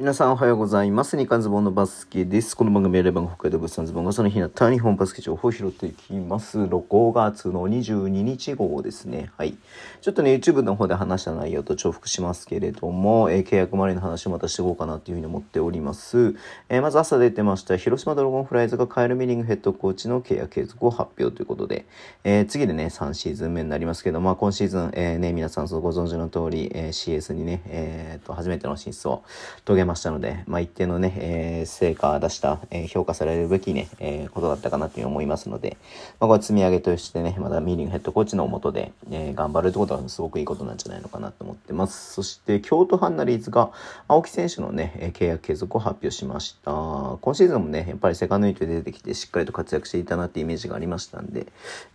皆さんおはようございます。日刊ズボンのバスケです。この番組はレバン北海道物産ズボンがその日になった日本バスケ情報を拾っていきます。5月の22日号ですね。はい。ちょっとね、YouTube の方で話した内容と重複しますけれども、えー、契約周りの話をまたしていこうかなというふうに思っております。えー、まず朝出てました、広島ドラゴンフライズがカエル・ミリングヘッドコーチの契約継続を発表ということで、えー、次でね、3シーズン目になりますけど、まあ今シーズン、え、ね、皆さんご存知の通り、え、CS にね、えー、と、初めての進出を遂げまましたので、まあ、一定のね、えー、成果出した、えー、評価されるべきね、えー、ことだったかなという思いますので、まあ、これ積み上げとしてね、まだミーリングヘッドコーチのもとで、え、頑張るってことはすごくいいことなんじゃないのかなと思ってます。そして、京都ハンナリーズが青木選手のね、契約継続を発表しました。今シーズンもね、やっぱりセカンドイートで出てきてしっかりと活躍していたなってイメージがありましたんで、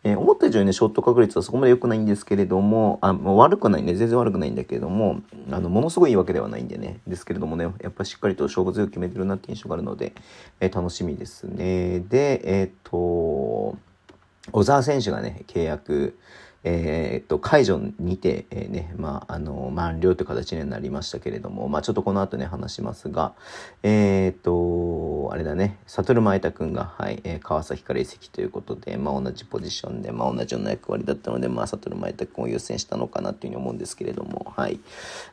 え、思った以上にね、ショット確率はそこまで良くないんですけれども、あ、もう悪くないね、全然悪くないんだけれども、あの、ものすごいいいわけではないんでね、ですけれどもね、やっぱしっかりと勝負強く決めてるなって印象があるので、えー、楽しみですね。で、えっ、と、小沢選手がね、契約、えー、っと、解除にて、えー、ね、まあ、あの、満了という形になりましたけれども、まあ、ちょっとこの後ね、話しますが、えー、っと、あれだね、悟前田くんが、はい、えー、川崎から移籍ということで、まあ、同じポジションで、まあ、同じような役割だったので、まあ、悟前田くんを優先したのかなっていうふうに思うんですけれども、はい。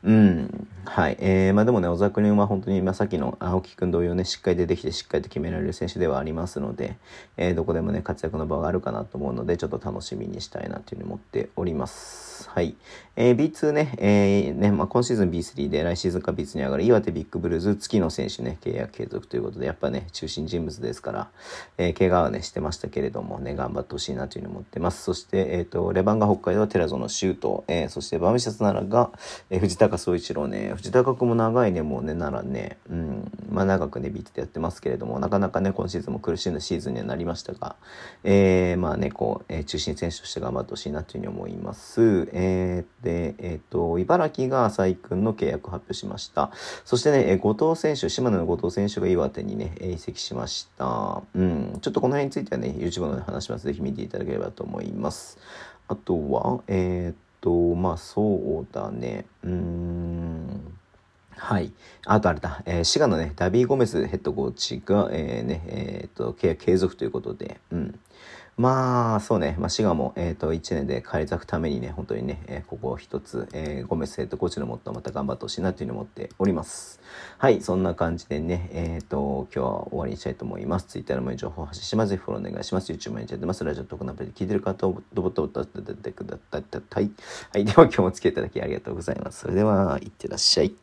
うん、はい。えー、まあ、でもね、小沢くんは本当に、まあ、さっきの青木くん同様ね、しっかり出てきて、しっかりと決められる選手ではありますので、えー、どこでもね、活躍の場があるかなと思うので、ちょっと楽しみにしたいなというふうに思ってっております。はい。えー、B2 ね、えー、ね、まあ、今シーズン B3 で来シーズンか B2 に上がる岩手ビッグブルーズ月野選手ね、契約継続ということで、やっぱね、中心人物ですから、えー、怪我はね、してましたけれどもね、頑張ってほしいなというふうに思ってます。そして、えっ、ー、と、レバンが北海道は寺園シュート、えー、そしてバムシャツ奈良が、えー、藤高総一郎ね、藤高君も長いね、もうね、奈良ね、うん、まあ長くね、B2 でやってますけれども、なかなかね、今シーズンも苦しんだシーズンにはなりましたが、えー、まあね、こう、えー、中心選手として頑張ってほしいなというふうに思います。えー、で、えっ、ー、と、茨城が浅井君の契約発表しました。そしてね、後藤選手、島根の後藤選手が岩手にね、移籍しました。うん、ちょっとこの辺についてはね、YouTube の話します。ぜひ見ていただければと思います。あとは、えっ、ー、と、まあそうだね、うん、はい。あとあれだ、えー、滋賀のね、ダビー・ゴメスヘッドコーチが、えー、ね、えっ、ー、と、契約継続ということで、うん。まあ、そうね、まあ、滋賀も、えっ、ー、と、1年で返り咲くためにね、本当にね、えー、ここを一つ、えー、ゴメスヘッドコーチのもっとまた頑張ってほしいなというふうに思っております。はい、そんな感じでね、えっ、と、今日は終わりにしたいと思います。Twitter のも情報を発信します。ぜひフォローお願いします。YouTube 毎日やってます。ラジオトークのアプリで聞いてる方をドボッとボッとってください。はい、では今日もお付き合いいただきありがとうございます。それでは、いってらっしゃい。